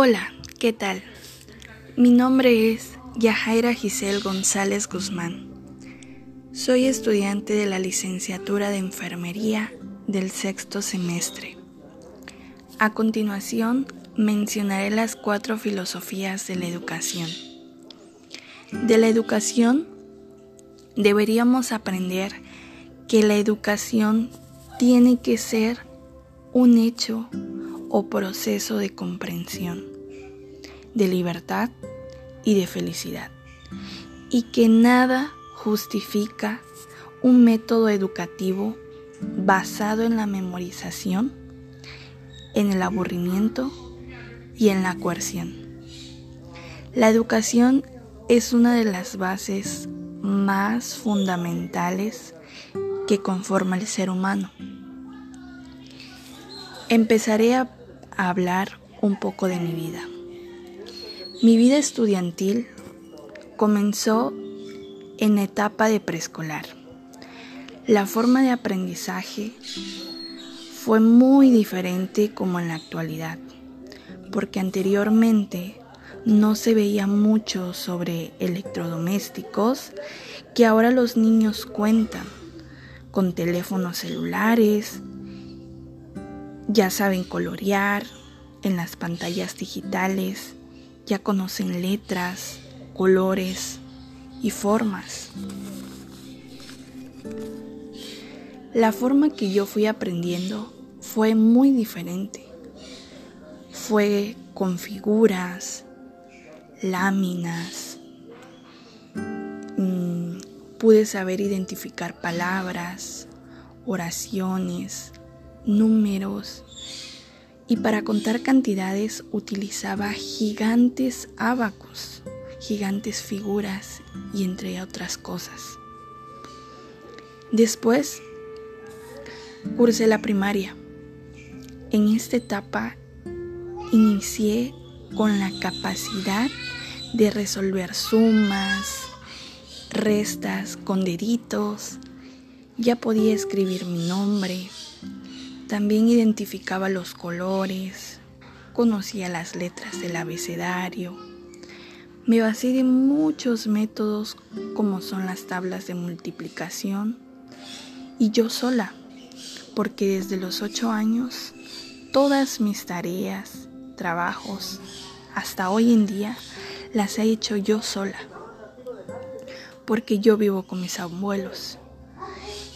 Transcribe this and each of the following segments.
Hola, ¿qué tal? Mi nombre es Yajaira Giselle González Guzmán. Soy estudiante de la licenciatura de Enfermería del sexto semestre. A continuación, mencionaré las cuatro filosofías de la educación. De la educación, deberíamos aprender que la educación tiene que ser un hecho o proceso de comprensión, de libertad y de felicidad, y que nada justifica un método educativo basado en la memorización, en el aburrimiento y en la coerción. La educación es una de las bases más fundamentales que conforma el ser humano. Empezaré a hablar un poco de mi vida. Mi vida estudiantil comenzó en etapa de preescolar. La forma de aprendizaje fue muy diferente como en la actualidad, porque anteriormente no se veía mucho sobre electrodomésticos que ahora los niños cuentan con teléfonos celulares, ya saben colorear en las pantallas digitales, ya conocen letras, colores y formas. La forma que yo fui aprendiendo fue muy diferente. Fue con figuras, láminas. Mm, pude saber identificar palabras, oraciones, números y para contar cantidades utilizaba gigantes abacos, gigantes figuras y entre otras cosas. Después cursé la primaria. En esta etapa inicié con la capacidad de resolver sumas, restas con deditos, ya podía escribir mi nombre, también identificaba los colores, conocía las letras del abecedario. Me basé de muchos métodos como son las tablas de multiplicación y yo sola, porque desde los ocho años todas mis tareas, trabajos, hasta hoy en día las he hecho yo sola, porque yo vivo con mis abuelos,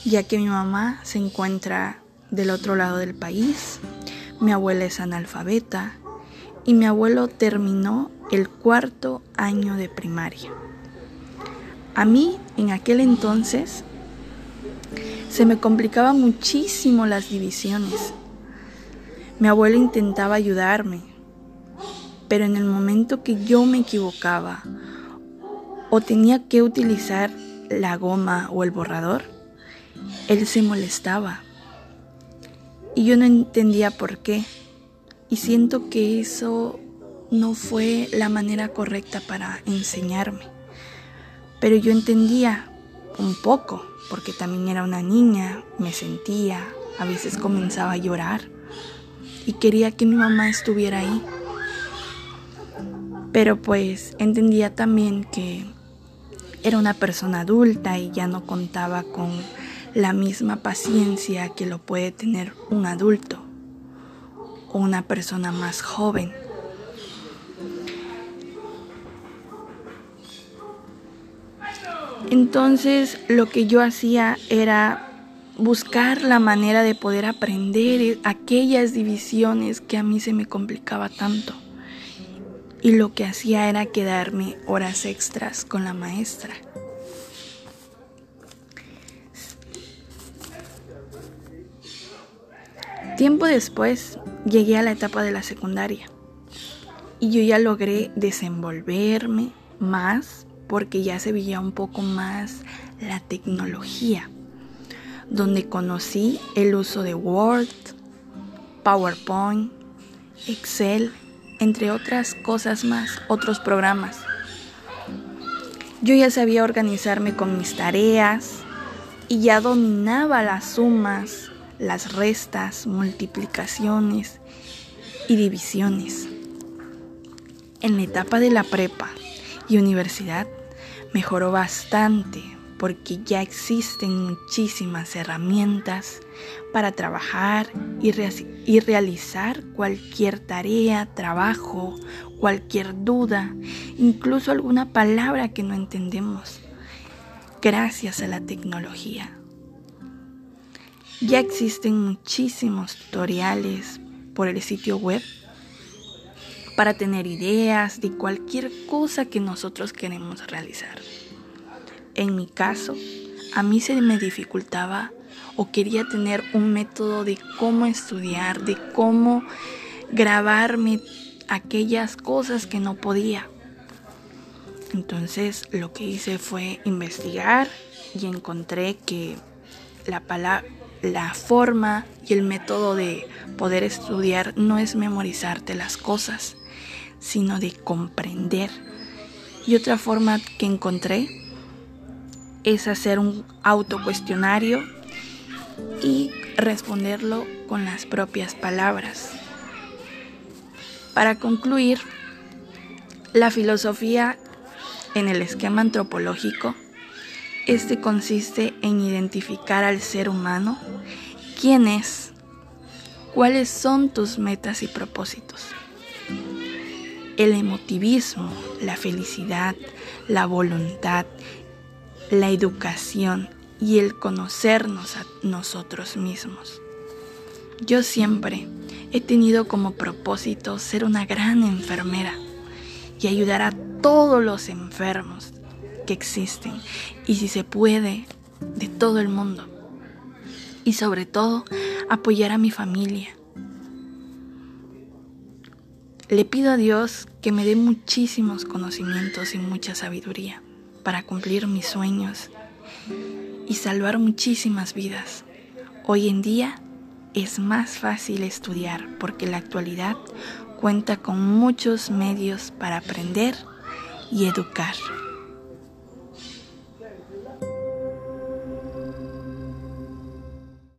ya que mi mamá se encuentra del otro lado del país. Mi abuela es analfabeta y mi abuelo terminó el cuarto año de primaria. A mí, en aquel entonces, se me complicaba muchísimo las divisiones. Mi abuelo intentaba ayudarme, pero en el momento que yo me equivocaba o tenía que utilizar la goma o el borrador, él se molestaba y yo no entendía por qué. Y siento que eso no fue la manera correcta para enseñarme. Pero yo entendía un poco, porque también era una niña, me sentía, a veces comenzaba a llorar y quería que mi mamá estuviera ahí. Pero pues entendía también que era una persona adulta y ya no contaba con la misma paciencia que lo puede tener un adulto o una persona más joven. Entonces lo que yo hacía era buscar la manera de poder aprender aquellas divisiones que a mí se me complicaba tanto. Y lo que hacía era quedarme horas extras con la maestra. Tiempo después llegué a la etapa de la secundaria y yo ya logré desenvolverme más porque ya se veía un poco más la tecnología, donde conocí el uso de Word, PowerPoint, Excel, entre otras cosas más, otros programas. Yo ya sabía organizarme con mis tareas y ya dominaba las sumas, las restas, multiplicaciones y divisiones. En la etapa de la prepa y universidad mejoró bastante porque ya existen muchísimas herramientas para trabajar y, realizar cualquier tarea, trabajo, cualquier duda, incluso alguna palabra que no entendemos, gracias a la tecnología. Ya existen muchísimos tutoriales por el sitio web para tener ideas de cualquier cosa que nosotros queremos realizar. En mi caso, a mí se me dificultaba o quería tener un método de cómo estudiar, de cómo grabarme aquellas cosas que no podía. Entonces lo que hice fue investigar y encontré que la palabra la forma y el método de poder estudiar no es memorizarte las cosas, sino de comprender. Y otra forma que encontré es hacer un autocuestionario y responderlo con las propias palabras. Para concluir, la filosofía en el esquema antropológico, este consiste en identificar al ser humano, quién es, cuáles son tus metas y propósitos el emotivismo, la felicidad, la voluntad, la educación y el conocernos a nosotros mismos. Yo siempre he tenido como propósito ser una gran enfermera y ayudar a todos los enfermos que existen y si se puede, de todo el mundo. Y sobre todo, apoyar a mi familia le pido a Dios que me dé muchísimos conocimientos y mucha sabiduría para cumplir mis sueños y salvar muchísimas vidas. Hoy en día es más fácil estudiar porque la actualidad cuenta con muchos medios para aprender y educar.